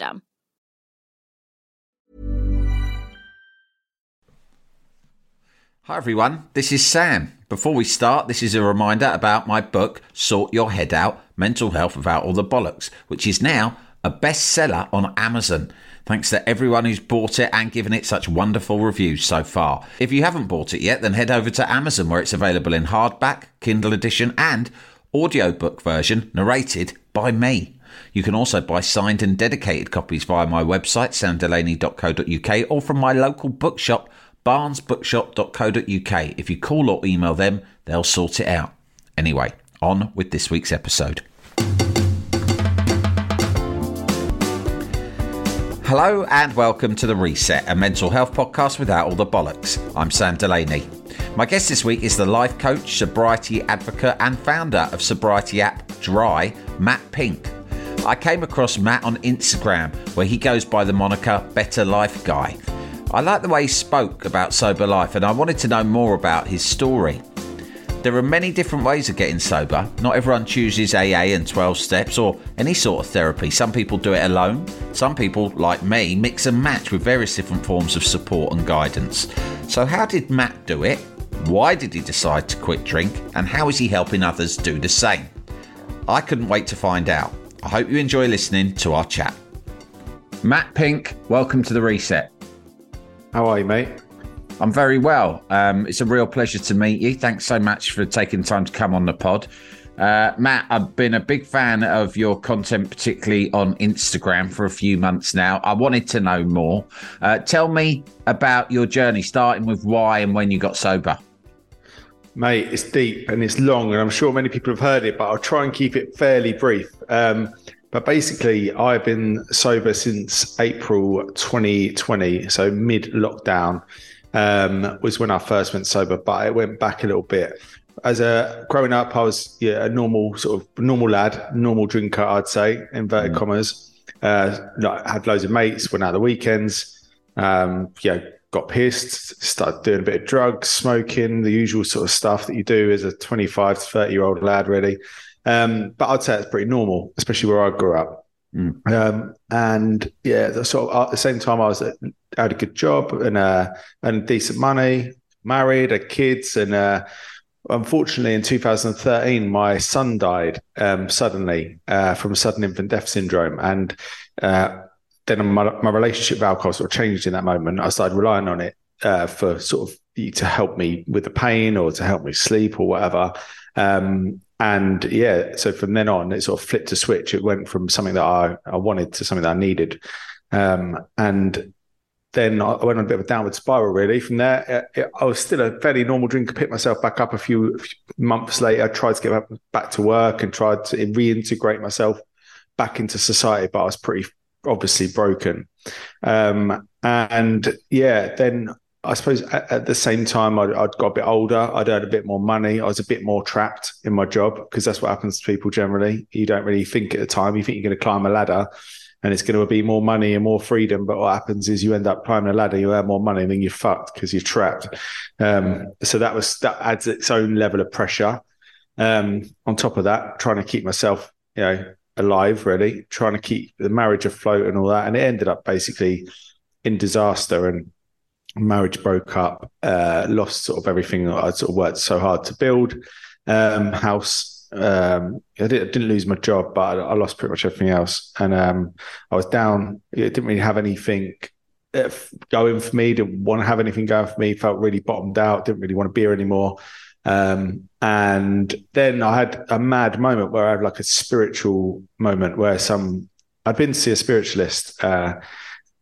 system. Hi everyone, this is Sam. Before we start, this is a reminder about my book, Sort Your Head Out Mental Health Without All the Bollocks, which is now a bestseller on Amazon. Thanks to everyone who's bought it and given it such wonderful reviews so far. If you haven't bought it yet, then head over to Amazon where it's available in hardback, Kindle edition, and audiobook version narrated by me. You can also buy signed and dedicated copies via my website, samdelaney.co.uk, or from my local bookshop, barnesbookshop.co.uk. If you call or email them, they'll sort it out. Anyway, on with this week's episode. Hello and welcome to The Reset, a mental health podcast without all the bollocks. I'm Sam Delaney. My guest this week is the life coach, sobriety advocate, and founder of sobriety app Dryy, Matt Pink. I came across Matt on Instagram, where he goes by the moniker Better Life Guy. I like the way he spoke about sober life, and I wanted to know more about his story. There are many different ways of getting sober. Not everyone chooses AA and 12 steps or any sort of therapy. Some people do it alone. Some people, like me, mix and match with various different forms of support and guidance. So, how did Matt do it? Why did he decide to quit drink? And how is he helping others do the same? I couldn't wait to find out. I hope you enjoy listening to our chat. Matt Pink, welcome to the Reset. How are you, mate? I'm very well. Um, it's a real pleasure to meet you. Thanks so much for taking time to come on the pod. Uh, Matt, I've been a big fan of your content, particularly on Instagram, for a few months now. I wanted to know more. Uh, tell me about your journey, starting with why and when you got sober. Mate, it's deep and it's long, and I'm sure many people have heard it, but I'll try and keep it fairly brief. Um, but basically, I've been sober since April 2020, so mid lockdown um, was when I first went sober, but it went back a little bit. As a growing up, I was yeah a normal sort of normal lad, normal drinker, I'd say, inverted mm. commas. Uh, had loads of mates, went out the weekends. Um, yeah, got pissed, started doing a bit of drugs, smoking, the usual sort of stuff that you do as a 25 to 30 year old lad, really. Um, but I'd say it's pretty normal, especially where I grew up. Mm. Um, and yeah, sort of at the same time, I was at, had a good job and uh, and decent money, married, had kids, and uh, unfortunately, in 2013, my son died um, suddenly uh, from sudden infant death syndrome, and uh, then my, my relationship with alcohol sort of changed in that moment. I started relying on it uh, for sort of to help me with the pain or to help me sleep or whatever. Um, and yeah, so from then on, it sort of flipped a switch. It went from something that I, I wanted to something that I needed. Um, and then I went on a bit of a downward spiral, really. From there, it, it, I was still a fairly normal drinker, picked myself back up a few, few months later, I tried to get back to work and tried to reintegrate myself back into society, but I was pretty obviously broken. Um, and yeah, then I suppose at, at the same time, I'd, I'd, got a bit older. I'd earned a bit more money. I was a bit more trapped in my job because that's what happens to people generally. You don't really think at the time. You think you're going to climb a ladder. and it's going to be more money and more freedom. But what happens is you end up climbing a ladder, you earn more money, and then you're fucked because you're trapped. Um, so that was that adds its own level of pressure. Um, on top of that, trying to keep myself, you know, alive, really, trying to keep the marriage afloat and all that, and it ended up basically in disaster and marriage broke up, uh, lost sort of everything I sort of worked so hard to build. Um, house, um, I, did, not lose my job, but I, I, lost pretty much everything else. And um, I was down, it didn't really have anything uh, going for me, didn't want to have anything going for me, felt really bottomed out, didn't really want to be here anymore. Um, and then I had a mad moment where I had like a spiritual moment where some, I'd been to see a spiritualist, uh,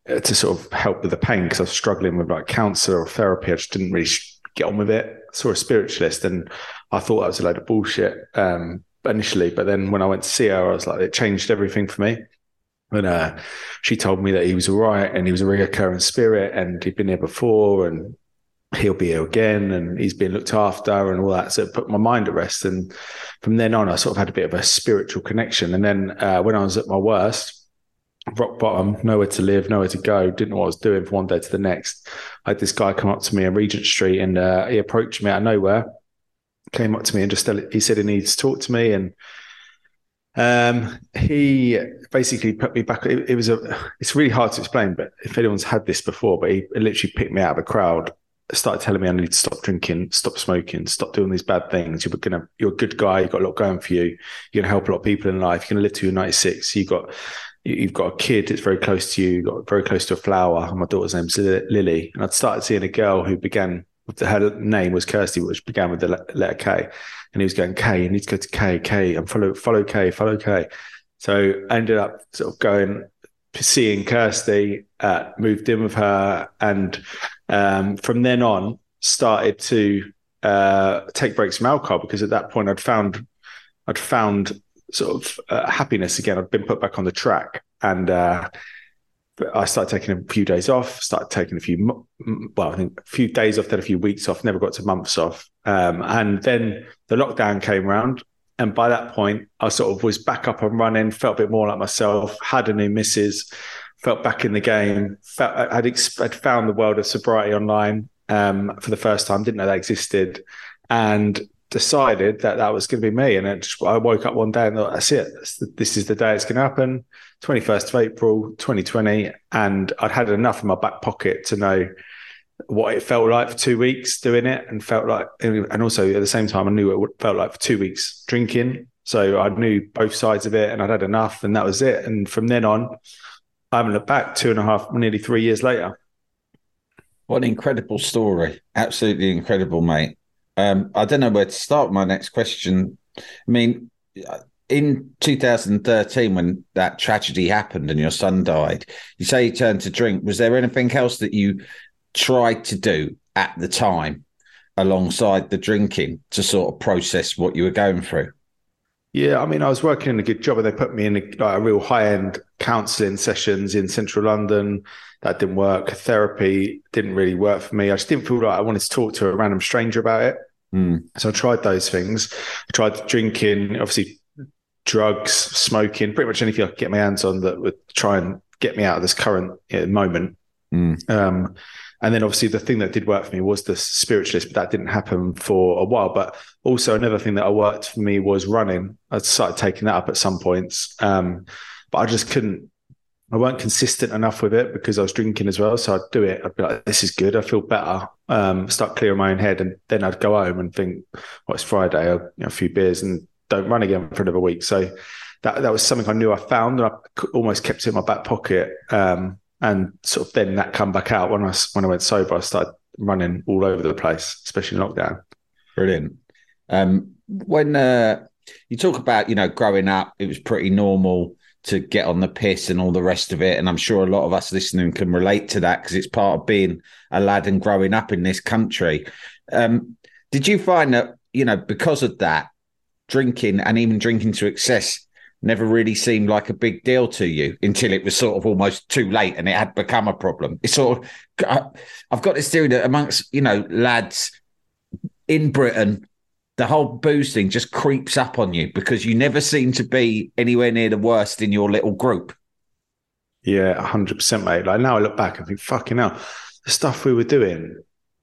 to sort of help with the pain because I was struggling with like counselor or therapy. I just didn't really get on with it. I saw a spiritualist and I thought that was a load of bullshit um, initially. But then when I went to see her, I was like, it changed everything for me. And uh, she told me that he was all right and he was a reoccurring spirit and he'd been here before and he'll be here again and he's being looked after and all that. So it put my mind at rest. And from then on, I sort of had a bit of a spiritual connection. And then uh, when I was at my worst, rock bottom, nowhere to live, nowhere to go, didn't know what I was doing from one day to the next. I had this guy come up to me on Regent Street and uh, he approached me out of nowhere, came up to me and just he said he needs to talk to me. And um, he basically put me back. It, it, was a, it's really hard to explain, but if anyone's had this before, but he literally picked me out of a crowd, started telling me I need to stop drinking, stop smoking, stop doing these bad things. You're gonna, you're a good guy. You've got a lot going for you. You're gonna help a lot of people in life. You're gonna live to your 96. You've got you've got a kid that's very close to you, you've got very close to a flower. My daughter's name's Lily. And I'd started seeing a girl who began her name was Kirsty, which began with the letter K. And he was going, K, you need to go to K, K, and follow, follow K, follow K. So I ended up sort of going, seeing Kirsty, uh, moved in with her, and um, from then on started to uh, take breaks from alcohol because at that point I'd found I'd found sort of uh, happiness again. I'd been put back on the track, and uh, I started taking a few days off. Started taking a few, well, I think a few days off, then a few weeks off. Never got to months off, um, and then the lockdown came around. And by that point, I sort of was back up and running. Felt a bit more like myself. Had a new missus. Felt back in the game. Felt I'd, I'd found the world of sobriety online um, for the first time. Didn't know that existed, and decided that that was going to be me. And just, I woke up one day and thought, that's it. This is the day it's going to happen. 21st of April, 2020. And I'd had enough in my back pocket to know what it felt like for two weeks doing it and felt like, and also at the same time, I knew what it felt like for two weeks drinking. So I knew both sides of it and I'd had enough and that was it. And from then on, I haven't looked back two and a half, nearly three years later. What an incredible story. Absolutely incredible, mate. Um, I don't know where to start. My next question. I mean, in 2013, when that tragedy happened and your son died, you say you turned to drink. Was there anything else that you tried to do at the time alongside the drinking to sort of process what you were going through? Yeah, I mean, I was working in a good job, and they put me in a, like a real high end counselling sessions in central London. That didn't work. Therapy didn't really work for me. I just didn't feel like I wanted to talk to a random stranger about it. Mm. So I tried those things. I tried drinking, obviously drugs, smoking, pretty much anything I could get my hands on that would try and get me out of this current you know, moment. Mm. Um, and then obviously the thing that did work for me was the spiritualist, but that didn't happen for a while. But also another thing that worked for me was running. I started taking that up at some points. Um, but I just couldn't I weren't consistent enough with it because I was drinking as well. So I'd do it. I'd be like, this is good. I feel better. Um, start clearing my own head. And then I'd go home and think, well, it's Friday, I'll, you know, a few beers and don't run again for another week. So that, that was something I knew I found and I almost kept it in my back pocket. Um, and sort of then that come back out when I, when I went sober, I started running all over the place, especially in lockdown. Brilliant. Um, when, uh, you talk about, you know, growing up, it was pretty normal to get on the piss and all the rest of it. And I'm sure a lot of us listening can relate to that because it's part of being a lad and growing up in this country. Um, did you find that, you know, because of that, drinking and even drinking to excess never really seemed like a big deal to you until it was sort of almost too late and it had become a problem? It's sort of, I've got this theory that amongst, you know, lads in Britain, the whole booze thing just creeps up on you because you never seem to be anywhere near the worst in your little group. Yeah, hundred percent, mate. Like now I look back and think, fucking hell, the stuff we were doing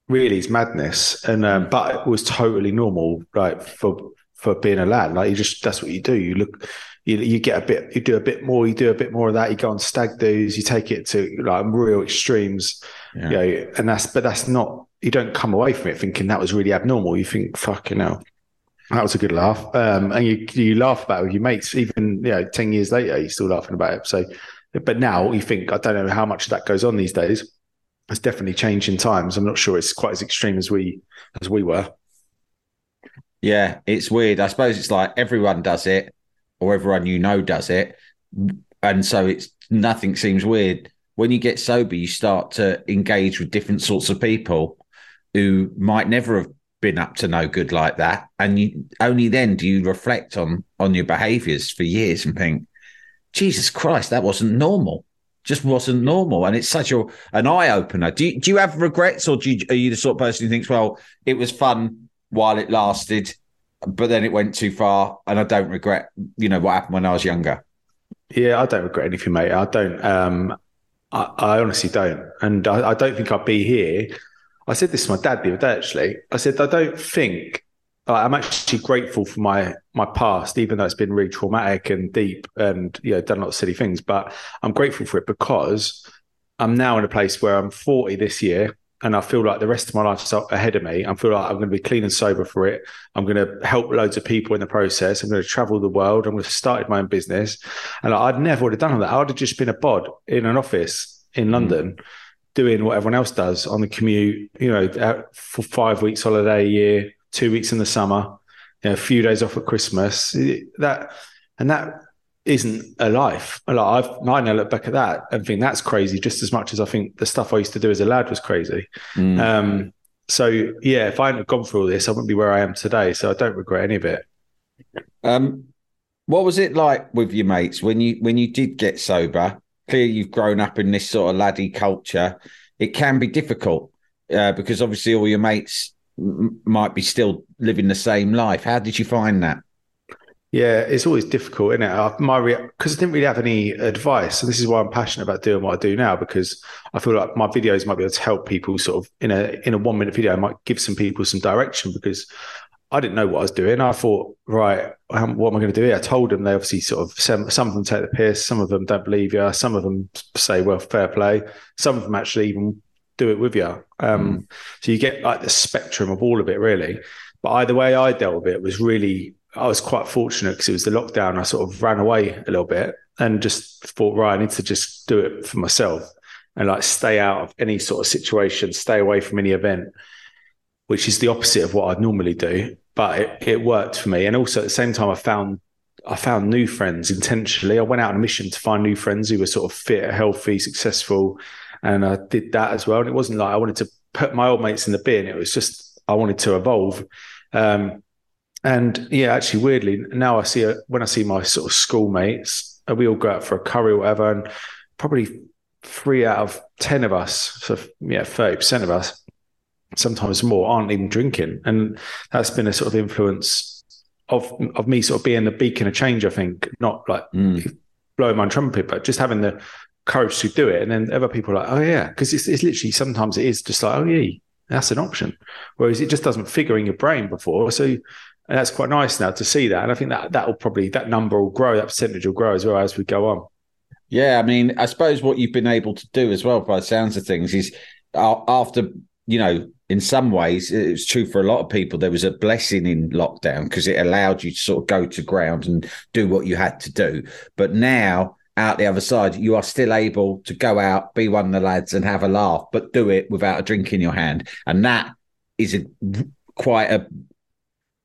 really is madness. And um, but it was totally normal, like for for being a lad. Like you just that's what you do. You look you, you get a bit you do a bit more, you do a bit more of that, you go on stag do's, you take it to like real extremes. Yeah. You know, and that's but that's not you don't come away from it thinking that was really abnormal. You think, fucking hell. That was a good laugh. Um, and you you laugh about it with your mates, even you know, ten years later, you're still laughing about it. So but now you think, I don't know how much that goes on these days. It's definitely changing times. I'm not sure it's quite as extreme as we as we were. Yeah, it's weird. I suppose it's like everyone does it, or everyone you know does it, and so it's nothing seems weird. When you get sober, you start to engage with different sorts of people who might never have been up to no good like that, and you only then do you reflect on on your behaviours for years and think, Jesus Christ, that wasn't normal. Just wasn't normal, and it's such a an eye opener. Do you, do you have regrets, or do you, are you the sort of person who thinks, well, it was fun while it lasted, but then it went too far, and I don't regret, you know, what happened when I was younger. Yeah, I don't regret anything, mate. I don't. Um, I, I honestly don't, and I, I don't think I'd be here. I said this to my dad the other day. Actually, I said I don't think I'm actually grateful for my my past, even though it's been really traumatic and deep, and you know done a lot of silly things. But I'm grateful for it because I'm now in a place where I'm 40 this year, and I feel like the rest of my life is ahead of me. I feel like I'm going to be clean and sober for it. I'm going to help loads of people in the process. I'm going to travel the world. I'm going to start my own business, and I'd never would have done that. I'd have just been a bod in an office in London. Mm. Doing what everyone else does on the commute, you know, for five weeks holiday a year, two weeks in the summer, you know, a few days off at Christmas. That and that isn't a life. Like I've I now look back at that and think that's crazy just as much as I think the stuff I used to do as a lad was crazy. Mm. Um, so yeah, if I hadn't gone through all this, I wouldn't be where I am today. So I don't regret any of it. Um, what was it like with your mates when you when you did get sober? Clearly, you've grown up in this sort of laddie culture. It can be difficult uh, because obviously all your mates might be still living the same life. How did you find that? Yeah, it's always difficult, isn't it? My because I didn't really have any advice, and this is why I'm passionate about doing what I do now because I feel like my videos might be able to help people. Sort of in a in a one minute video, I might give some people some direction because I didn't know what I was doing. I thought, right, um, what am I going to do here? I told them they obviously sort of some, some of them take the piss, some of them don't believe you, some of them say, well, fair play, some of them actually even do it with you. Um, mm. So you get like the spectrum of all of it, really. But either way, I dealt with it was really, I was quite fortunate because it was the lockdown. I sort of ran away a little bit and just thought, right, I need to just do it for myself and like stay out of any sort of situation, stay away from any event, which is the opposite of what I'd normally do. But it, it worked for me. And also at the same time, I found I found new friends intentionally. I went out on a mission to find new friends who were sort of fit, healthy, successful, and I did that as well. And it wasn't like I wanted to put my old mates in the bin. It was just I wanted to evolve. Um, and yeah, actually, weirdly, now I see a, when I see my sort of schoolmates, uh, we all go out for a curry or whatever, and probably three out of ten of us, so yeah, thirty percent of us, sometimes more, aren't even drinking, and that's been a sort of influence of of me sort of being the beacon of change. I think not like mm. blowing my trumpet, but just having the courage to do it. And then other people are like, oh yeah, because it's, it's literally sometimes it is just like, oh yeah, that's an option. Whereas it just doesn't figure in your brain before. So that's quite nice now to see that. And I think that that will probably that number will grow, that percentage will grow as well as we go on. Yeah, I mean, I suppose what you've been able to do as well, by sounds of things, is uh, after you know, in some ways, it's true for a lot of people. There was a blessing in lockdown because it allowed you to sort of go to ground and do what you had to do. But now out the other side, you are still able to go out, be one of the lads, and have a laugh, but do it without a drink in your hand, and that is a quite a,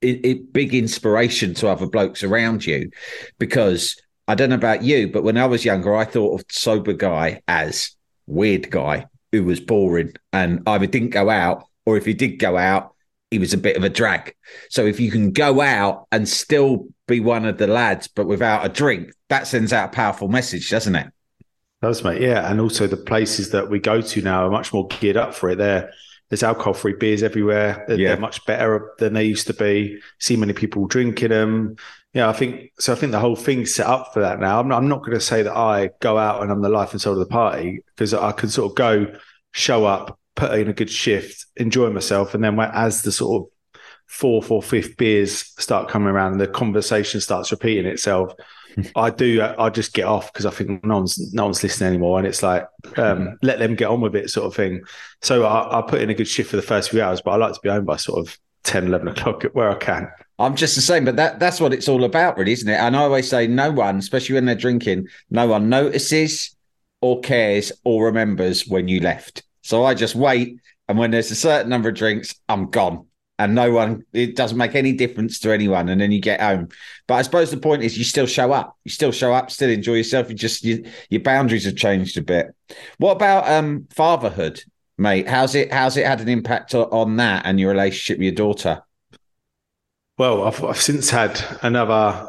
a, a big inspiration to other blokes around you, because I don't know about you, but when I was younger, I thought of sober guy as weird guy who was boring and either didn't go out, or if he did go out, he was a bit of a drag. So if you can go out and still be one of the lads, but without a drink, that sends out a powerful message, doesn't it? Does mate, yeah. And also the places that we go to now are much more geared up for it. There, there's alcohol-free beers everywhere. They're, yeah. they're much better than they used to be. See many people drinking them. Yeah, I think so. I think the whole thing's set up for that now. I'm not, I'm not going to say that I go out and I'm the life and soul of the party because I can sort of go, show up, put in a good shift, enjoy myself, and then as the sort of fourth or fifth beers start coming around and the conversation starts repeating itself, I do. I just get off because I think no one's no one's listening anymore, and it's like um, let them get on with it, sort of thing. So I, I put in a good shift for the first few hours, but I like to be home by sort of 10, 11 o'clock where I can. I'm just the same, but that that's what it's all about, really, isn't it? And I always say, no one, especially when they're drinking, no one notices or cares or remembers when you left. So I just wait, and when there's a certain number of drinks, I'm gone, and no one. It doesn't make any difference to anyone, and then you get home. But I suppose the point is, you still show up. You still show up, still enjoy yourself. You just you, your boundaries have changed a bit. What about um fatherhood, mate? How's it? How's it had an impact on that and your relationship with your daughter? Well, I've, I've since had another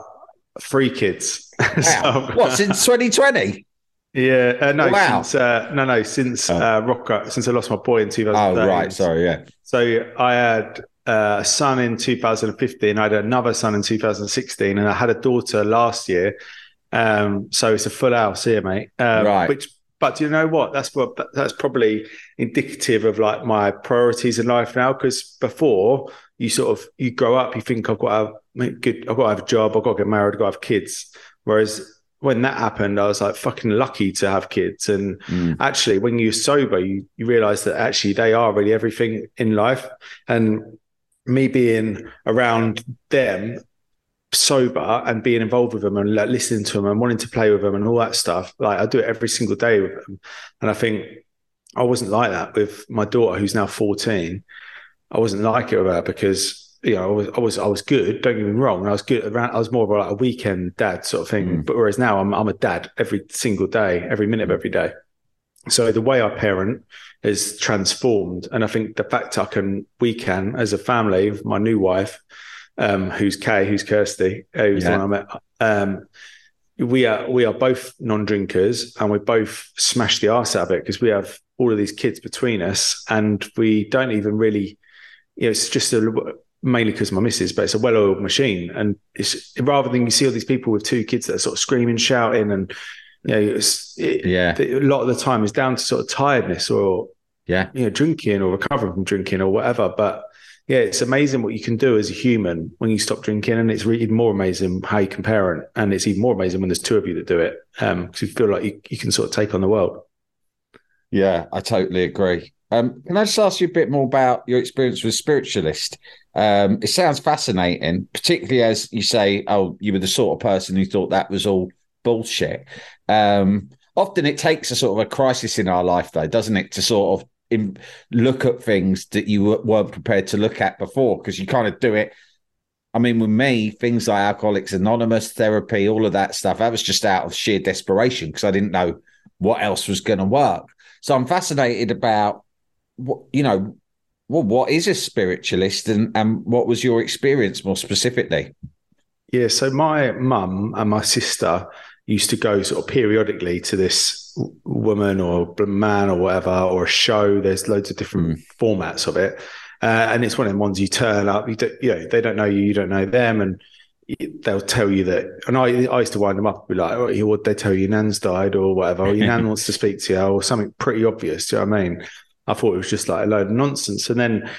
three kids. Wow. so, what since 2020? Yeah, uh, no, wow. since uh, no, no, since oh. uh, Rocker, since I lost my boy in 2013. Oh, right, sorry, yeah. So I had uh, a son in 2015. I had another son in 2016, and I had a daughter last year. Um, so it's a full house here, mate. Um, right. Which, but do you know what? That's what that's probably indicative of like my priorities in life now. Because before you sort of you grow up, you think I've got to have good, I've got to have a job, I've got to get married, I've got to have kids. Whereas when that happened, I was like fucking lucky to have kids. And mm. actually, when you're sober, you you realize that actually they are really everything in life. And me being around them sober and being involved with them and like, listening to them and wanting to play with them and all that stuff, like I do it every single day with them. And I think I wasn't like that with my daughter, who's now 14. I wasn't like it with her because you know I was I was I was good. Don't get me wrong. I was good around. I was more of like a weekend dad sort of thing. Mm. But whereas now I'm I'm a dad every single day, every minute of every day. So the way I parent is transformed, and I think the fact I can we can as a family, my new wife, um, who's Kay, who's Kirsty, who's yeah. the one I met. Um, we are we are both non-drinkers and we both smash the arse out of it because we have all of these kids between us and we don't even really you know, it's just a mainly because my missus, but it's a well-oiled machine. And it's rather than you see all these people with two kids that are sort of screaming, shouting, and you know, it's, it, yeah, a lot of the time is down to sort of tiredness or yeah, you know, drinking or recovering from drinking or whatever. But yeah, it's amazing what you can do as a human when you stop drinking, and it's really more amazing how you can parent, and it's even more amazing when there's two of you that do it, because um, you feel like you, you can sort of take on the world. Yeah, I totally agree. Um, can I just ask you a bit more about your experience with spiritualist? Um, it sounds fascinating, particularly as you say, oh, you were the sort of person who thought that was all bullshit. Um, often it takes a sort of a crisis in our life, though, doesn't it, to sort of in, look at things that you weren't prepared to look at before because you kind of do it. I mean, with me, things like Alcoholics Anonymous, therapy, all of that stuff, that was just out of sheer desperation because I didn't know what else was going to work. So I'm fascinated about what you know well what is a spiritualist and and what was your experience more specifically yeah so my mum and my sister used to go sort of periodically to this woman or man or whatever or a show there's loads of different mm. formats of it uh, and it's one of the ones you turn up you, do, you know they don't know you you don't know them and they'll tell you that, and I, I used to wind them up, and be like, oh, would they tell you Nan's died or whatever, or your Nan wants to speak to you, or something pretty obvious. Do you know what I mean? I thought it was just like a load of nonsense. And then,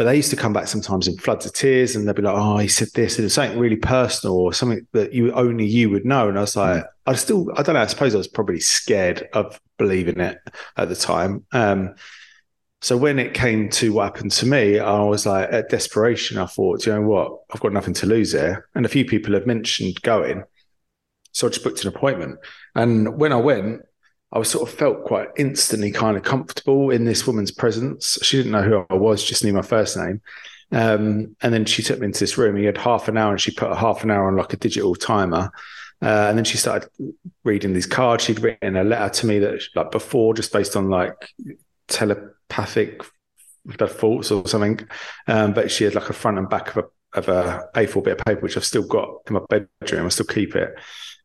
but they used to come back sometimes in floods of tears and they'd be like, oh, he said this. And it's something really personal or something that you only you would know. And I was like, mm. I still, I don't know, I suppose I was probably scared of believing it at the time. Um, so when it came to what happened to me, I was like, at desperation, I thought, you know what? I've got nothing to lose here. And a few people had mentioned going. So I just booked an appointment. And when I went, I was sort of felt quite instantly kind of comfortable in this woman's presence. She didn't know who I was, just knew my first name. Um, and then she took me into this room. He had half an hour and she put a half an hour on like a digital timer. Uh, and then she started reading these cards. She'd written a letter to me that like before, just based on like telepathic thoughts or something. Um, but she had like a front and back of a of a A4 bit of paper, which I've still got in my bedroom. I still keep it.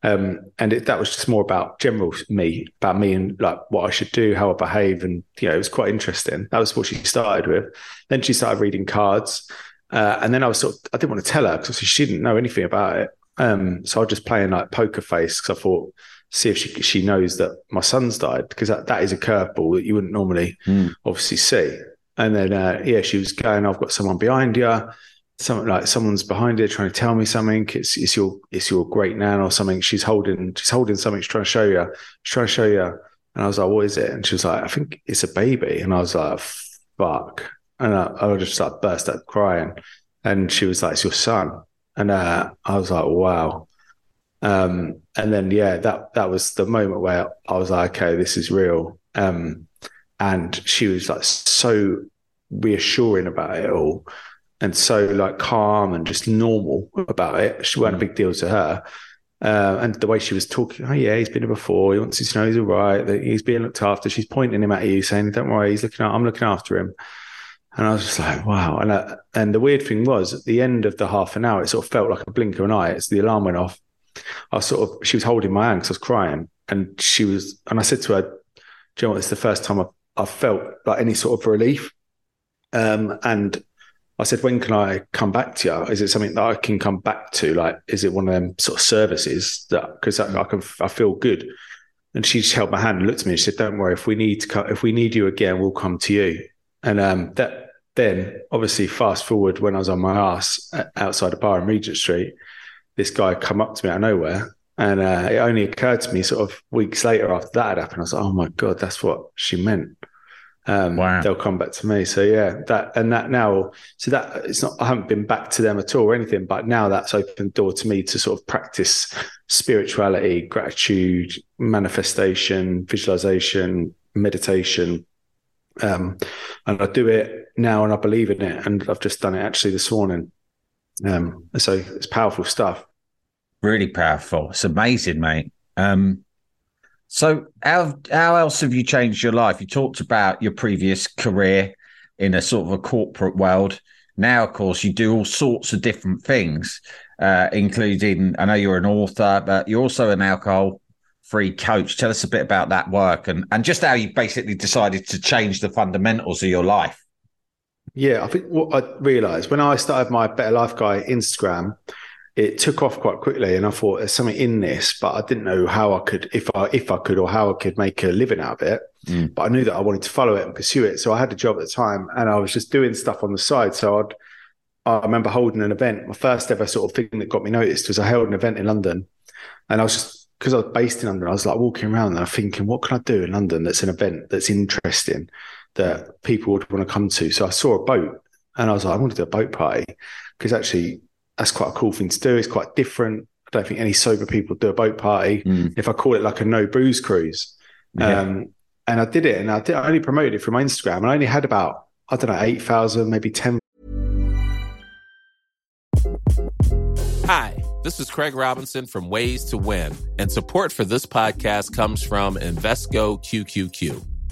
Um, and it, that was just more about general me, about me and like what I should do, how I behave. And, you know, it was quite interesting. That was what she started with. Then she started reading cards. Uh, and then I was sort of, I didn't want to tell her because she didn't know anything about it. Um, so I was just playing like poker face because I thought, see if she she knows that my son's died because that, that is a curveball that you wouldn't normally mm. obviously see. And then uh, yeah, she was going, I've got someone behind you. Something like someone's behind her trying to tell me something. It's it's your it's your great nan or something. She's holding she's holding something. She's trying to show you. She's trying to show you. And I was like, what is it? And she was like, I think it's a baby. And I was like, fuck. And I, I just like burst out crying. And she was like, it's your son. And uh, I was like, wow. Um, and then yeah, that that was the moment where I was like, okay, this is real. Um, and she was like so reassuring about it all and so like calm and just normal about it. She wasn't a big deal to her. Uh, and the way she was talking, oh yeah, he's been here before. He wants you to know he's all right. That he's being looked after. She's pointing him at you, saying, "Don't worry, he's looking. Out, I'm looking after him." And I was just like, "Wow!" And uh, and the weird thing was, at the end of the half an hour, it sort of felt like a blink of an eye. As the alarm went off, I sort of she was holding my hand because I was crying, and she was, and I said to her, "Do you know what? It's the first time I've, I've felt like any sort of relief." Um, and I said, "When can I come back to you? Is it something that I can come back to? Like, is it one of them sort of services that because I, I can I feel good?" And she just held my hand and looked at me and she said, "Don't worry. If we need to, come, if we need you again, we'll come to you." And um, that then, obviously, fast forward when I was on my ass outside a bar in Regent Street, this guy come up to me out of nowhere. And uh, it only occurred to me sort of weeks later after that had happened. I was like, oh my God, that's what she meant. Um, wow. They'll come back to me. So yeah, that and that now. So that it's not. I haven't been back to them at all or anything. But now that's opened door to me to sort of practice spirituality, gratitude, manifestation, visualization, meditation, um, and I do it now, and I believe in it. And I've just done it actually this morning. Um, so it's powerful stuff. Really powerful. It's amazing, mate. Um, so how how else have you changed your life? You talked about your previous career in a sort of a corporate world. Now, of course, you do all sorts of different things, uh, including I know you're an author, but you're also an alcohol free coach. Tell us a bit about that work and, and just how you basically decided to change the fundamentals of your life. Yeah, I think what I realized when I started my Better Life Guy Instagram, it took off quite quickly, and I thought there's something in this, but I didn't know how I could, if I if I could, or how I could make a living out of it. Mm. But I knew that I wanted to follow it and pursue it. So I had a job at the time, and I was just doing stuff on the side. So I'd, I remember holding an event. My first ever sort of thing that got me noticed was I held an event in London, and I was just because I was based in London. I was like walking around and I'm thinking, what can I do in London that's an event that's interesting that people would want to come to? So I saw a boat, and I was like, I want to do a boat party because actually that's quite a cool thing to do. It's quite different. I don't think any sober people do a boat party. Mm. If I call it like a no booze cruise, yeah. um, and I did it, and I, did, I only promoted it from my Instagram, and I only had about I don't know eight thousand, maybe ten. Hi, this is Craig Robinson from Ways to Win, and support for this podcast comes from Invesco QQQ.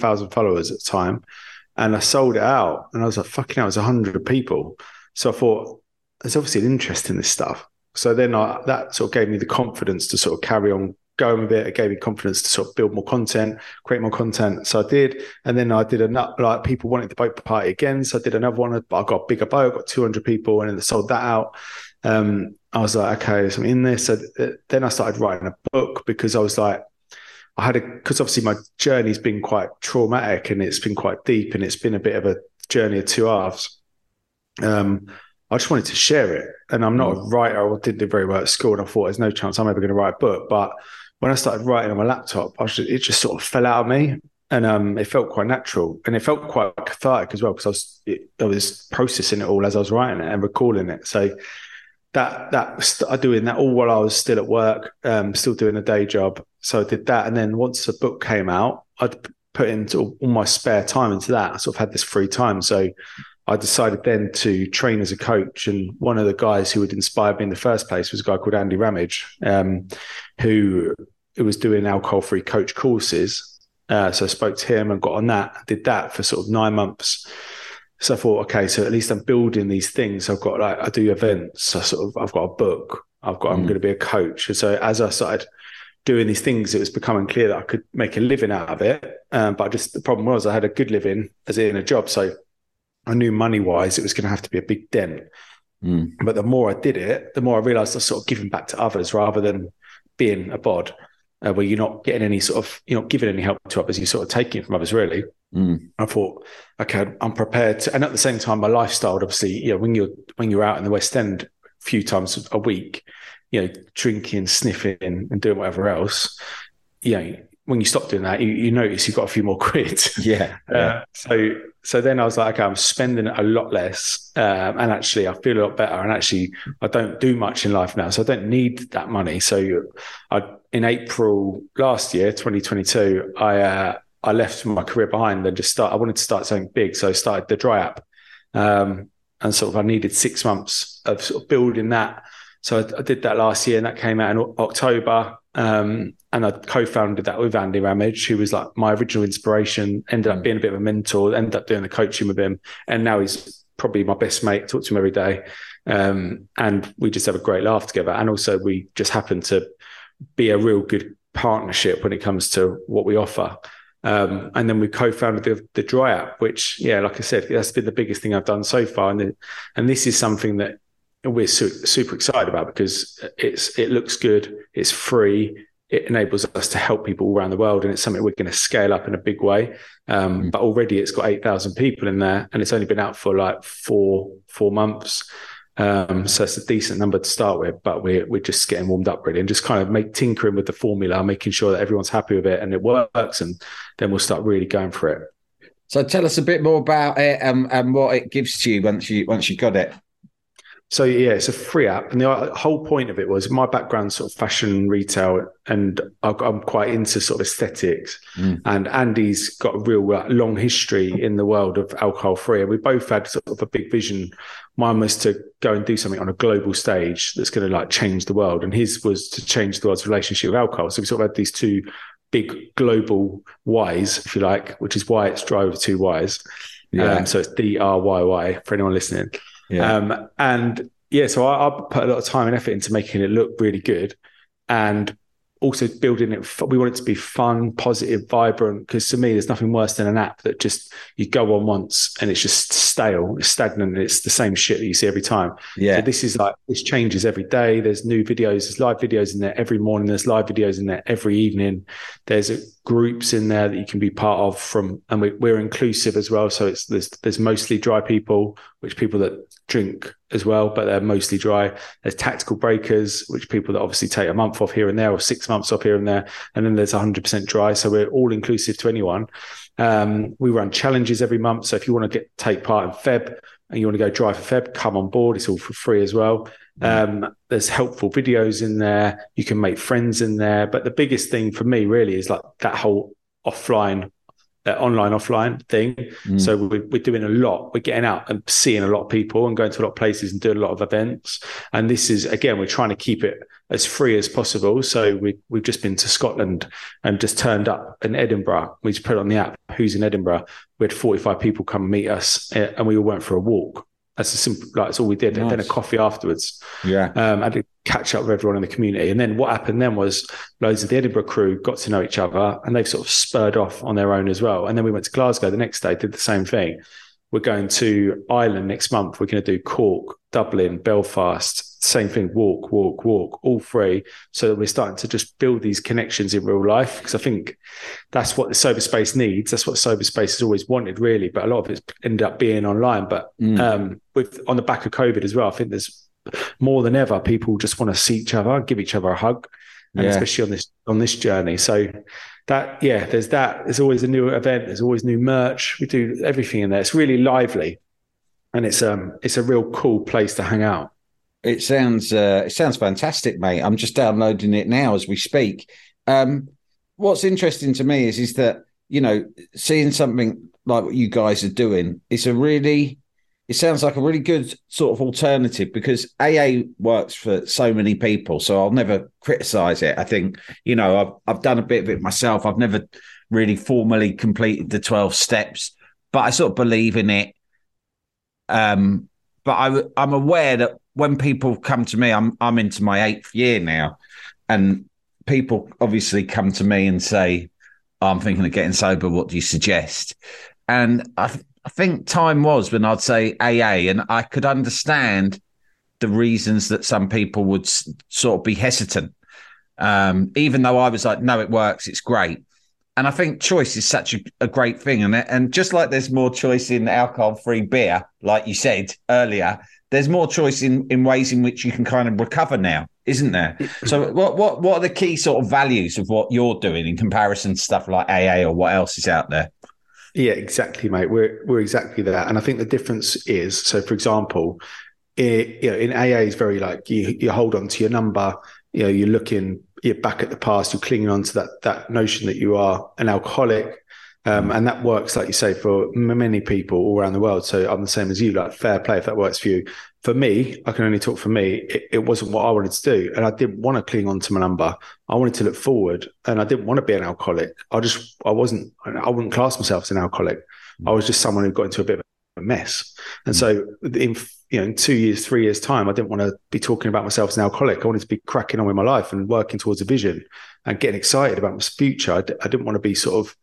thousand followers at the time, and I sold it out, and I was like, "Fucking hell!" It was hundred people. So I thought, "There's obviously an interest in this stuff." So then I, that sort of gave me the confidence to sort of carry on going with it. It gave me confidence to sort of build more content, create more content. So I did, and then I did another. Like people wanted the boat party again, so I did another one. But I got a bigger boat, got 200 people, and then sold that out. Um, I was like, okay, so I'm in this. So then I started writing a book because I was like, I had a because obviously my journey's been quite traumatic and it's been quite deep and it's been a bit of a journey of two halves. Um, I just wanted to share it. And I'm not a Mm. writer. I didn't do very well at school, and I thought there's no chance I'm ever going to write a book. But when I started writing on my laptop, I just, it just sort of fell out of me, and um, it felt quite natural, and it felt quite cathartic as well because I was it, I was processing it all as I was writing it and recalling it. So that that I doing that all while I was still at work, um, still doing a day job. So I did that, and then once the book came out, I'd put into all my spare time into that. I sort of had this free time, so I decided then to train as a coach. And one of the guys who had inspired me in the first place was a guy called Andy Ramage, um, who who was doing alcohol-free coach courses. Uh, so I spoke to him and got on that. Did that for sort of nine months. So I thought, okay, so at least I'm building these things. I've got like I do events. I sort of I've got a book. I've got I'm Mm. going to be a coach. And so as I started doing these things, it was becoming clear that I could make a living out of it. Um, but just the problem was I had a good living as in a job. So I knew money wise it was going to have to be a big dent. Mm. But the more I did it, the more I realized I was sort of giving back to others rather than being a bod, uh, where you're not getting any sort of, you're not giving any help to others, you're sort of taking it from others, really. Mm. I thought, okay, I'm prepared to, and at the same time, my lifestyle, obviously, you know, when you're when you're out in the West End a few times a week, you know, drinking, sniffing, and doing whatever else, you know, when you stop doing that, you, you notice you've got a few more quid. Yeah. yeah. Uh, so so then I was like, okay, I'm spending a lot less, um, and actually I feel a lot better. And actually, I don't do much in life now, so I don't need that money. So I in April last year, 2022, I uh, I left my career behind and just start. I wanted to start something big, so I started the Dryy App, um, and sort of I needed six months of sort of building that. So I, I did that last year, and that came out in October. Um, and I co-founded that with Andy Ramage, who was like my original inspiration. Ended up being a bit of a mentor. Ended up doing the coaching with him, and now he's probably my best mate. Talk to him every day, um, and we just have a great laugh together. And also, we just happen to be a real good partnership when it comes to what we offer. Um, and then we co-founded the, the Dryy app, which, yeah, like I said, that's been the biggest thing I've done so far. And the, and this is something that we're su- super excited about because it's it looks good, it's free, it enables us to help people all around the world, and it's something we're going to scale up in a big way. Um, But already it's got eight thousand people in there, and it's only been out for like four four months. Um, so it's a decent number to start with, but we're we're just getting warmed up really, and just kind of make tinkering with the formula, making sure that everyone's happy with it and it works, and then we'll start really going for it. So tell us a bit more about it and, and what it gives to you once you once you got it. So yeah, it's a free app, and the whole point of it was my background, sort of fashion, retail, and I'm quite into sort of aesthetics. Mm. And Andy's got a real uh, long history in the world of alcohol free, and we both had sort of a big vision. Mine was to go and do something on a global stage that's going to like change the world, and his was to change the world's relationship with alcohol. So we sort of had these two big global whys, if you like, which is why it's Dryy with two Ys. Yeah. Um, so it's D R Y Y for anyone listening. Yeah. Um, and yeah, so I, I put a lot of time and effort into making it look really good and also building it. We want it to be fun, positive, vibrant. Because to me, there's nothing worse than an app that just you go on once and it's just stale, it's stagnant, and it's the same shit that you see every time. yeah. So this is like this changes every day. There's new videos, there's live videos in there every morning. There's live videos in there every evening. There's groups in there that you can be part of from, and we, we're inclusive as well. So it's there's there's mostly dry people, which people that drink as well, but they're mostly dry. There's tactical breakers, which people that obviously take a month off here and there, or six months off here and there, and then there's 100% dry. So we're all inclusive to anyone. Um, we run challenges every month. So if you want to get take part in Feb and you want to go dry for Feb, come on board. It's all for free as well. Um, there's helpful videos in there. You can make friends in there. But the biggest thing for me really is like that whole offline, uh, online, offline thing. Mm. So we're, we're doing a lot. We're getting out and seeing a lot of people and going to a lot of places and doing a lot of events. And this is, again, we're trying to keep it as free as possible. So we, we've just been to Scotland and just turned up in Edinburgh. We just put it on the app, who's in Edinburgh. We had 45 people come meet us uh, and we all went for a walk. That's a simple, like, that's all we did. And then a coffee afterwards. yeah. Um, I had to catch up with everyone in the community. And then what happened then was loads of the Edinburgh crew got to know each other and they've sort of spurred off on their own as well. And then we went to Glasgow the next day, did the same thing. We're going to Ireland next month. We're going to do Cork, Dublin, Belfast, same thing, walk, walk, walk, all three. So that we're starting to just build these connections in real life. Because I think that's what the sober space needs. That's what sober space has always wanted, really. But a lot of it's ended up being online. But mm. um, with on the back of COVID as well, I think there's more than ever people just want to see each other, give each other a hug, and yeah. especially on this on this journey. So that yeah, there's that. There's always a new event. There's always new merch. We do everything in there. It's really lively, and it's um it's a real cool place to hang out. It sounds uh, it sounds fantastic, mate. I'm just downloading it now as we speak. Um, what's interesting to me is is that you know seeing something like what you guys are doing. It's a really it sounds like a really good sort of alternative because AA works for so many people. So I'll never criticize it. I think, you know, I've, I've done a bit of it myself. I've never really formally completed the 12 steps, but I sort of believe in it. Um, but I, I'm aware that when people come to me, I'm, I'm into my eighth year now and people obviously come to me and say, I'm thinking of getting sober. What do you suggest? And I, I think time was when I'd say AA, and I could understand the reasons that some people would sort of be hesitant. Um, even though I was like, no, it works, it's great. And I think choice is such a, a great thing. And, and just like there's more choice in alcohol free beer, like you said earlier, there's more choice in, in ways in which you can kind of recover now, isn't there? So what what what are the key sort of values of what you're doing in comparison to stuff like AA or what else is out there? Yeah, exactly, mate. We're we're exactly that, and I think the difference is so. For example, it, you know, in AA is very like you you hold on to your number. You know, you're looking you're back at the past. You're clinging on to that that notion that you are an alcoholic. Um, and that works, like you say, for many people all around the world. So I'm the same as you, like fair play if that works for you. For me, I can only talk for me. It, it wasn't what I wanted to do, and I didn't want to cling on to my number. I wanted to look forward, and I didn't want to be an alcoholic. I just, I wasn't, I wouldn't class myself as an alcoholic. I was just someone who got into a bit of a mess. And so, in you know, in two years, three years' time, I didn't want to be talking about myself as an alcoholic. I wanted to be cracking on with my life and working towards a vision and getting excited about my future. I d- I didn't want to be sort of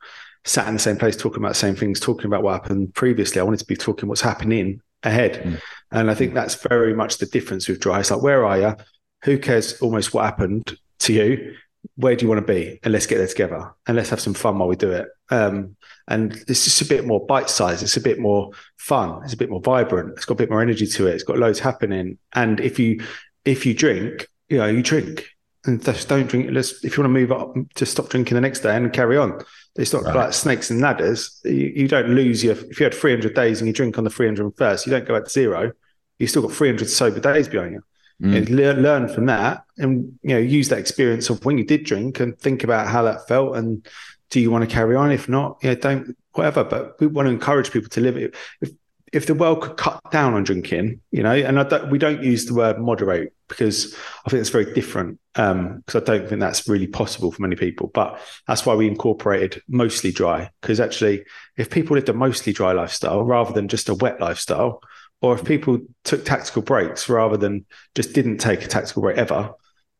sat in the same place talking about the same things, talking about what happened previously. I wanted to be talking what's happening ahead. Mm. And I think that's very much the difference with Dryy. It's like, where are you? Who cares almost what happened to you? Where do you want to be? And let's get there together and let's have some fun while we do it. Um, and it's just a bit more bite size. It's a bit more fun. It's a bit more vibrant. It's got a bit more energy to it. It's got loads happening. And if you if you drink, you know, you drink and just don't drink. Let's if you want to move up, just stop drinking the next day and carry on. It's not right. like snakes and ladders. You, you, don't lose your. If you had 300 days and you drink on the 301st, you don't go back to zero. You still got 300 sober days behind you. Mm. learn, learn from that, and you know, use that experience of when you did drink and think about how that felt, and do you want to carry on? If not, yeah, don't whatever. But we want to encourage people to live it. If if the world could cut down on drinking, you know, and don't, we don't use the word moderate because I think it's very different. Because um, I don't think that's really possible for many people. But that's why we incorporated mostly dry. Because actually, if people lived a mostly dry lifestyle rather than just a wet lifestyle, or if people took tactical breaks rather than just didn't take a tactical break ever,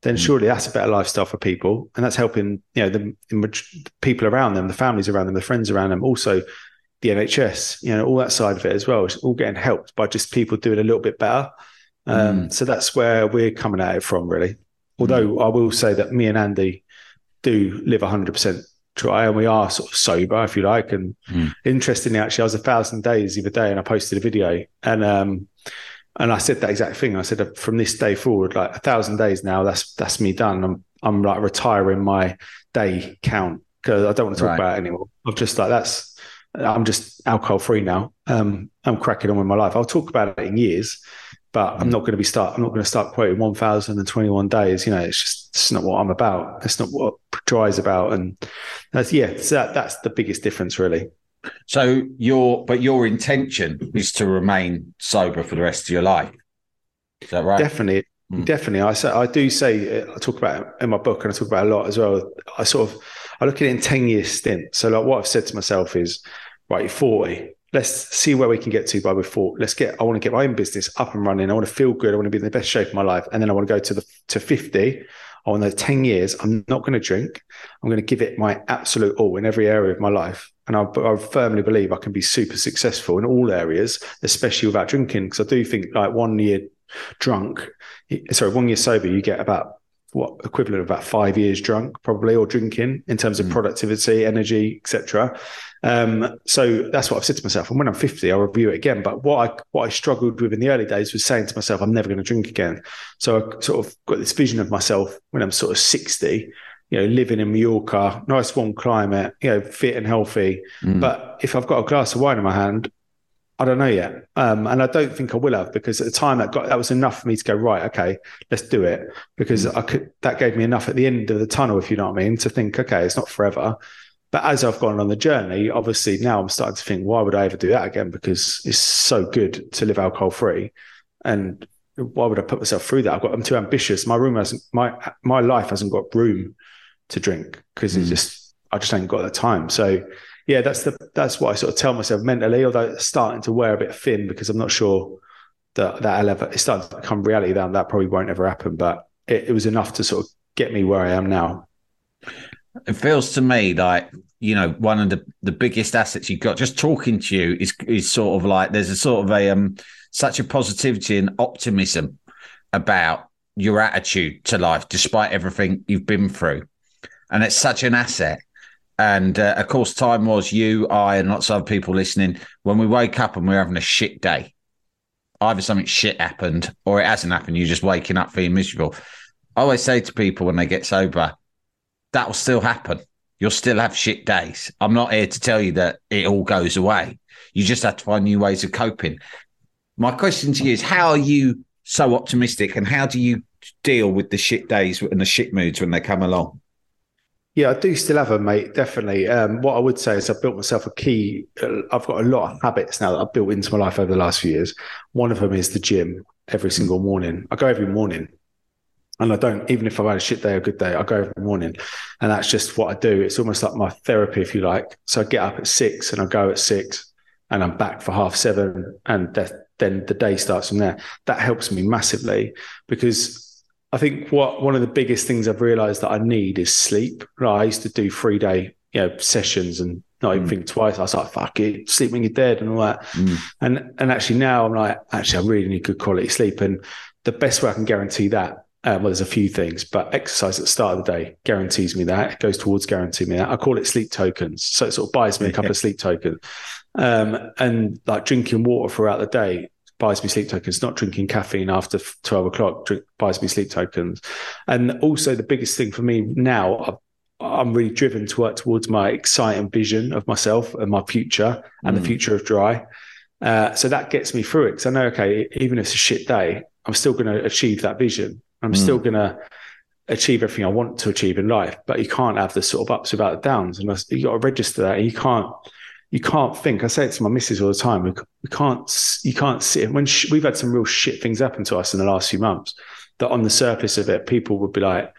then mm. surely that's a better lifestyle for people, and that's helping you know the, the people around them, the families around them, the friends around them, also the NHS, you know, all that side of it as well. It's all getting helped by just people doing a little bit better. Um, mm. So that's where we're coming at it from, really. Although mm. I will say that me and Andy do live 100% dry and we are sort of sober, if you like. And mm. interestingly, actually, I was a thousand days the other day and I posted a video and, um, and I said that exact thing. I said from this day forward, like a thousand days now, that's that's me done. I'm I'm like retiring my day count because I don't want to talk right. about it anymore. I'm just like that's I'm just alcohol free now. Um, I'm cracking on with my life. I'll talk about it in years, but I'm not going to be start. I'm not going to start quoting 1,021 days. You know, it's just it's not what I'm about. It's not what Dryy is about. And that's yeah, so that, that's the biggest difference, really. So your but your intention is to remain sober for the rest of your life. Is that right? Definitely. Mm. Definitely, I say I do say I talk about it in my book, and I talk about a lot as well. I sort of I look at it in ten year stint. So like what I've said to myself is, right, you're 40. Let's see where we can get to by before. Let's get. I want to get my own business up and running. I want to feel good. I want to be in the best shape of my life, and then I want to go to the to 50. I want those 10 years. I'm not going to drink. I'm going to give it my absolute all in every area of my life. And I, I firmly believe I can be super successful in all areas, especially without drinking. Because I do think like one year drunk, sorry, one year sober, you get about what equivalent of about five years drunk, probably, or drinking in terms of mm. productivity, energy, etc. Um, so that's what I've said to myself. And when I'm 50, I'll review it again. But what I what I struggled with in the early days was saying to myself, I'm never going to drink again. So I sort of got this vision of myself when I'm sort of 60, you know, living in Mallorca, nice warm climate, you know, fit and healthy. Mm. But if I've got a glass of wine in my hand, I don't know yet, um, and I don't think I will have because at the time that got that was enough for me to go right. Okay, let's do it because mm. I could. That gave me enough at the end of the tunnel, if you know what I mean, to think, okay, it's not forever. But as I've gone on the journey, obviously now I'm starting to think, why would I ever do that again? Because it's so good to live alcohol free, and why would I put myself through that? I've got I'm too ambitious. My room hasn't my my life hasn't got room to drink because mm. it's just I just ain't got the time. So yeah, that's the that's what I sort of tell myself mentally. Although it's starting to wear a bit thin because I'm not sure that that ever it's starting to become reality. That that probably won't ever happen, but it, it was enough to sort of get me where I am now. It feels to me like you know one of the the biggest assets you've got. Just talking to you is is sort of like there's a sort of a um such a positivity and optimism about your attitude to life, despite everything you've been through, and it's such an asset. And uh, of course, time was you, I, and lots of other people listening. When we wake up and we're having a shit day, either something shit happened or it hasn't happened. You're just waking up feeling miserable. I always say to people when they get sober, that will still happen. You'll still have shit days. I'm not here to tell you that it all goes away. You just have to find new ways of coping. My question to you is how are you so optimistic and how do you deal with the shit days and the shit moods when they come along? Yeah, I do still have a mate, definitely. Um, what I would say is I've built myself a key. Uh, I've got a lot of habits now that I've built into my life over the last few years. One of them is the gym every single morning. I go every morning. And I don't, even if I've had a shit day or a good day, I go every morning. And that's just what I do. It's almost like my therapy, if you like. So I get up at six and I go at six and I'm back for half seven. And then the day starts from there. That helps me massively because I think what one of the biggest things I've realized that I need is sleep. Right? I used to do three day you know sessions and not even mm. think twice. I was like, fuck it, sleep when you're dead and all that. Mm. And and actually now I'm like, actually, I really need good quality sleep. And the best way I can guarantee that, um, well, there's a few things, but exercise at the start of the day guarantees me that. It goes towards guaranteeing me that. I call it sleep tokens. So it sort of buys me a couple of sleep tokens. Um, and like drinking water throughout the day buys me sleep tokens. Not drinking caffeine after twelve o'clock drink, buys me sleep tokens. And also the biggest thing for me now, I'm really driven to work towards my exciting vision of myself and my future and mm. the future of Dryy. Uh, so that gets me through it because I know, okay, even if it's a shit day, I'm still going to achieve that vision. I'm mm. still going to achieve everything I want to achieve in life. But you can't have the sort of ups without the downs, and you got to register that. And you can't you can't think. I say it to my missus all the time. We, we can't. You can't sit when sh- we've had some real shit things happen to us in the last few months. That on the surface of it, people would be like,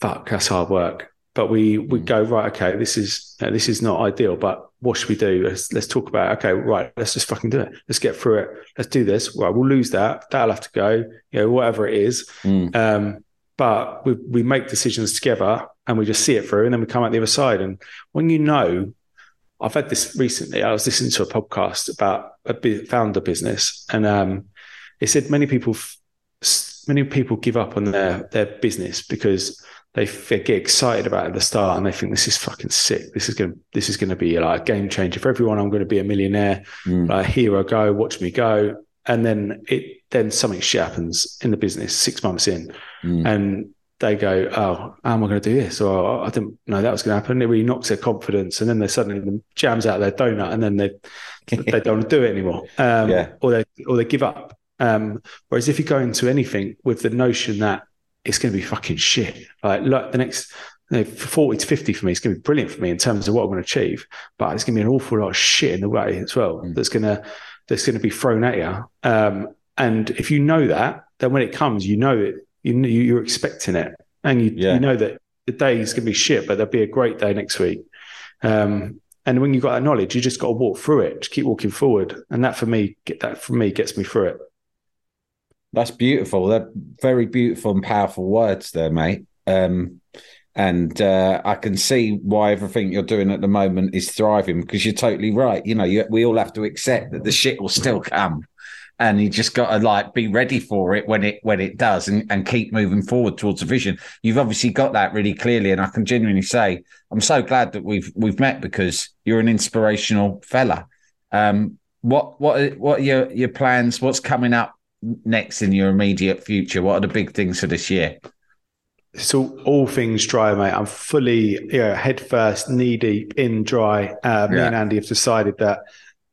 "Fuck, that's hard work." But we we go right. Okay, this is this is not ideal. But what should we do? Let's let's talk about. It. Okay, right. Let's just fucking do it. Let's get through it. Let's do this. Right, we'll lose that. That'll have to go. You know, whatever it is. Mm. Um, but we we make decisions together and we just see it through, and then we come out the other side. And when you know I've had this recently. I was listening to a podcast about a founder business, and um, it said many people many people give up on their their business because they, get excited about it at the start and they think this is fucking sick. This is gonna this is gonna be like a game changer for everyone. I'm going to be a millionaire. Mm. Like here I go, watch me go. And then it then something shit happens in the business six months in, mm. and they go, oh, how am I going to do this? Or I didn't know that was going to happen. It really knocks their confidence, and then they suddenly jams out their donut, and then they they don't want to do it anymore, um, yeah. or they or they give up. Um, whereas if you go into anything with the notion that it's going to be fucking shit, like look, the next you know, 40 to 50 for me, it's going to be brilliant for me in terms of what I'm going to achieve, but it's going to be an awful lot of shit in the way as well. Mm. That's going to that's going to be thrown at you. Um, and if you know that, then when it comes, you know it you you're expecting it, and you yeah. you know that the day is going to be shit, but there'll be a great day next week. Um, and when you've got that knowledge, you just got to walk through it. Just keep walking forward, and that for me, get that for me gets me through it. That's beautiful. They're very beautiful and powerful words there, mate. Um, and uh, I can see why everything you're doing at the moment is thriving because you're totally right. You know, you, we all have to accept that the shit will still come and you just got to like be ready for it when it when it does and, and keep moving forward towards a vision you've obviously got that really clearly and i can genuinely say i'm so glad that we've we've met because you're an inspirational fella um, what what what are your your plans what's coming up next in your immediate future what are the big things for this year so all things Dryy, mate. I'm fully, you know, head first, knee deep in Dryy. Uh, me Yeah. and Andy have decided that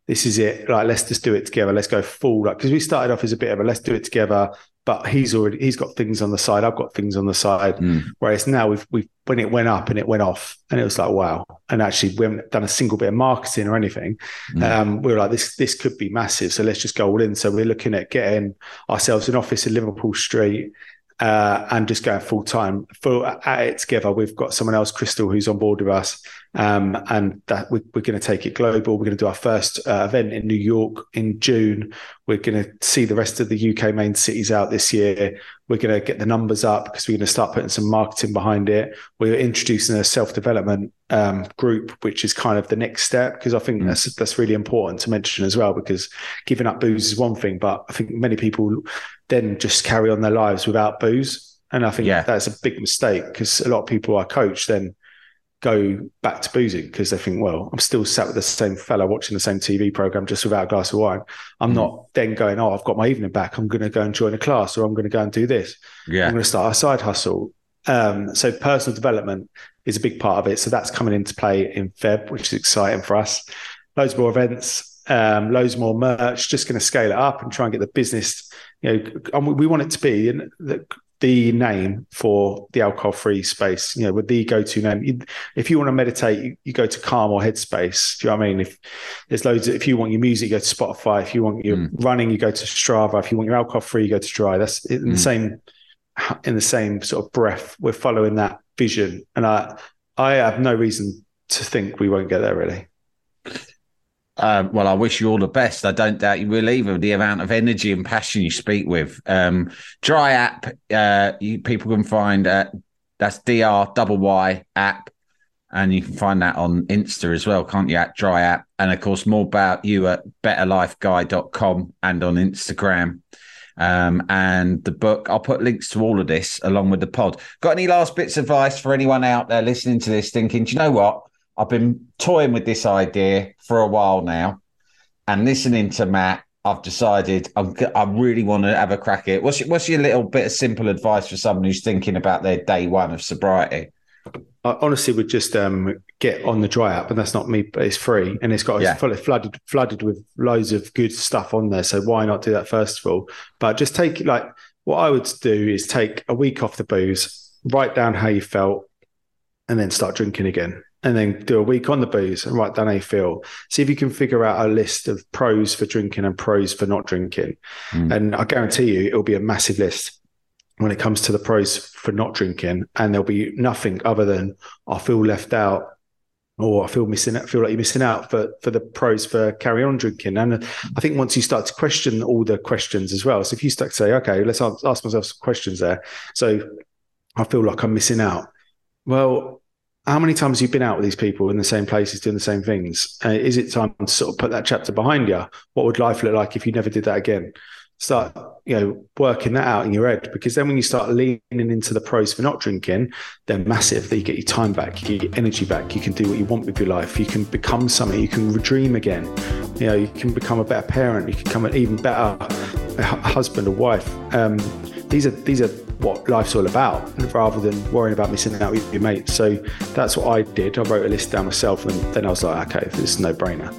this is it. Like, let's just do it together. Let's go full. Like, because we started off as a bit of a let's do it together. But he's already he's got things on the side. I've got things on the side. Mm. Whereas now we've we when it went up and it went off, and it was like wow. And actually, we haven't done a single bit of marketing or anything. Mm. Um, we were like this this could be massive. So let's just go all in. So we're looking at getting ourselves an office in Liverpool Street uh, and just going full time, full at it together. We've got someone else, Crystal, who's on board with us, um, and that we, we're going to take it global. We're going to do our first uh, event in New York in June. We're going to see the rest of the UK main cities out this year. We're going to get the numbers up because we're going to start putting some marketing behind it. We're introducing a self development um, group, which is kind of the next step because I think Mm. that's that's really important to mention as well. Because giving up booze is one thing, but I think many people then just carry on their lives without booze, and I think Yeah. that's a big mistake because a lot of people I coach then go back to boozing because they think, well, I'm still sat with the same fella watching the same TV program just without a glass of wine. I'm Mm. not then going, oh, I've got my evening back. I'm going to go and join a class or I'm going to go and do this. I'm going to start a side hustle. Um, so personal development is a big part of it. So that's coming into play in Feb, which is exciting for us. Loads more events, um, loads more merch. Just going to scale it up and try and get the business. You know, and we- we want it to be in the, the name for the alcohol-free space. You know, with the go-to name. If you want to meditate, you, you go to Calm or Headspace. Do you know what I mean? If there's loads. Of, if you want your music, you go to Spotify. If you want your Mm. running, you go to Strava. If you want your alcohol-free, you go to Dryy. That's in the Mm. same in the same sort of breath, we're following that vision. And I, I have no reason to think we won't get there really. Um, well, I wish you all the best. I don't doubt you will either. The amount of energy and passion you speak with. Um, Dryy app, uh, you, people can find uh, that's dr double y app, and you can find that on Insta as well, can't you? At Dryy app, and of course more about you at betterlifeguy.com and on Instagram. Um, and the book, I'll put links to all of this along with the pod. Got any last bits of advice for anyone out there listening to this, thinking, do you know what? I've been toying with this idea for a while now, and listening to Matt, I've decided I'm, I really want to have a crack at it. What's your, what's your little bit of simple advice for someone who's thinking about their day one of sobriety? I honestly would just um, get on the Dryy app, and that's not me, but it's free and it's got Yeah. it's fully flooded flooded with loads of good stuff on there. So why not do that first of all? But just take like what I would do is take a week off the booze, write down how you felt, and then start drinking again. And then do a week on the booze and write down how you feel. See if you can figure out a list of pros for drinking and pros for not drinking. Mm. And I guarantee you, it'll be a massive list when it comes to the pros for not drinking, and there'll be nothing other than I feel left out or I feel missing out, feel like you're missing out for for the pros for carry on drinking. And I think once you start to question all the questions as well, so if you start to say, okay, let's ask, ask myself some questions there. So I feel like I'm missing out. Well, how many times have you been out with these people in the same places doing the same things? Uh, is it time to sort of put that chapter behind you? What would life look like if you never did that again? Start, you know, working that out in your head because then when you start leaning into the pros for not drinking, they're massive. That you get your time back, you get your energy back, you can do what you want with your life, you can become something, you can dream again. You know, you can become a better parent, you can become an even better husband or wife. Um, these are these are what life's all about, rather than worrying about missing out with your mates. So that's what I did. I wrote a list down myself, and then I was like, okay, this is no brainer.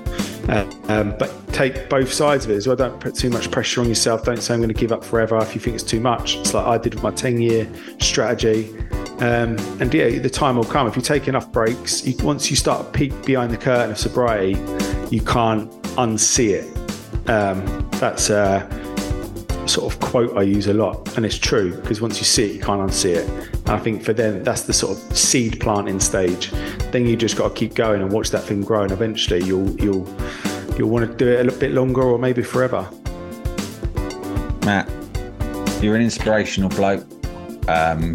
Uh, um, but take both sides of it as well. Don't put too much pressure on yourself. Don't say I'm going to give up forever if you think it's too much. It's like I did with my 10 year strategy. Um, and yeah, the time will come. If you take enough breaks, you, once you start to peek behind the curtain of sobriety, you can't unsee it. Um, that's a sort of quote I use a lot, and it's true because once you see it, you can't unsee it. And I think for them, that's the sort of seed planting stage. Then you just got to keep going and watch that thing grow, and eventually you'll you'll you'll want to do it a little bit longer or maybe forever. Matt, you're an inspirational bloke. Um,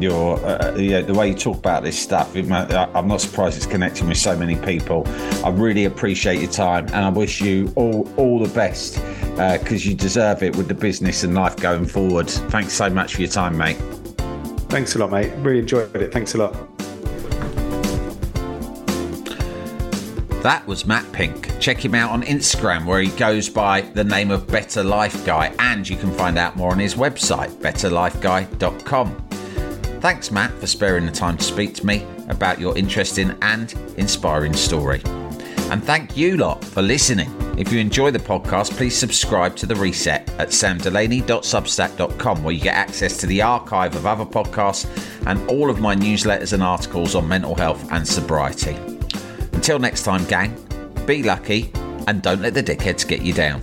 your uh, know, the way you talk about this stuff. I'm not surprised it's connecting with so many people. I really appreciate your time, and I wish you all all the best because uh, you deserve it with the business and life going forward. Thanks so much for your time, mate. Thanks a lot, mate. Really enjoyed it. Thanks a lot. That was Matt Pink. Check him out on Instagram where he goes by the name of Better Life Guy, and you can find out more on his website, betterlifeguy.com. Thanks, Matt, for sparing the time to speak to me about your interesting and inspiring story. And thank you lot for listening. If you enjoy the podcast, please subscribe to The Reset at samdelaney.substack.com where you get access to the archive of other podcasts and all of my newsletters and articles on mental health and sobriety. Until next time, gang, be lucky and don't let the dickheads get you down.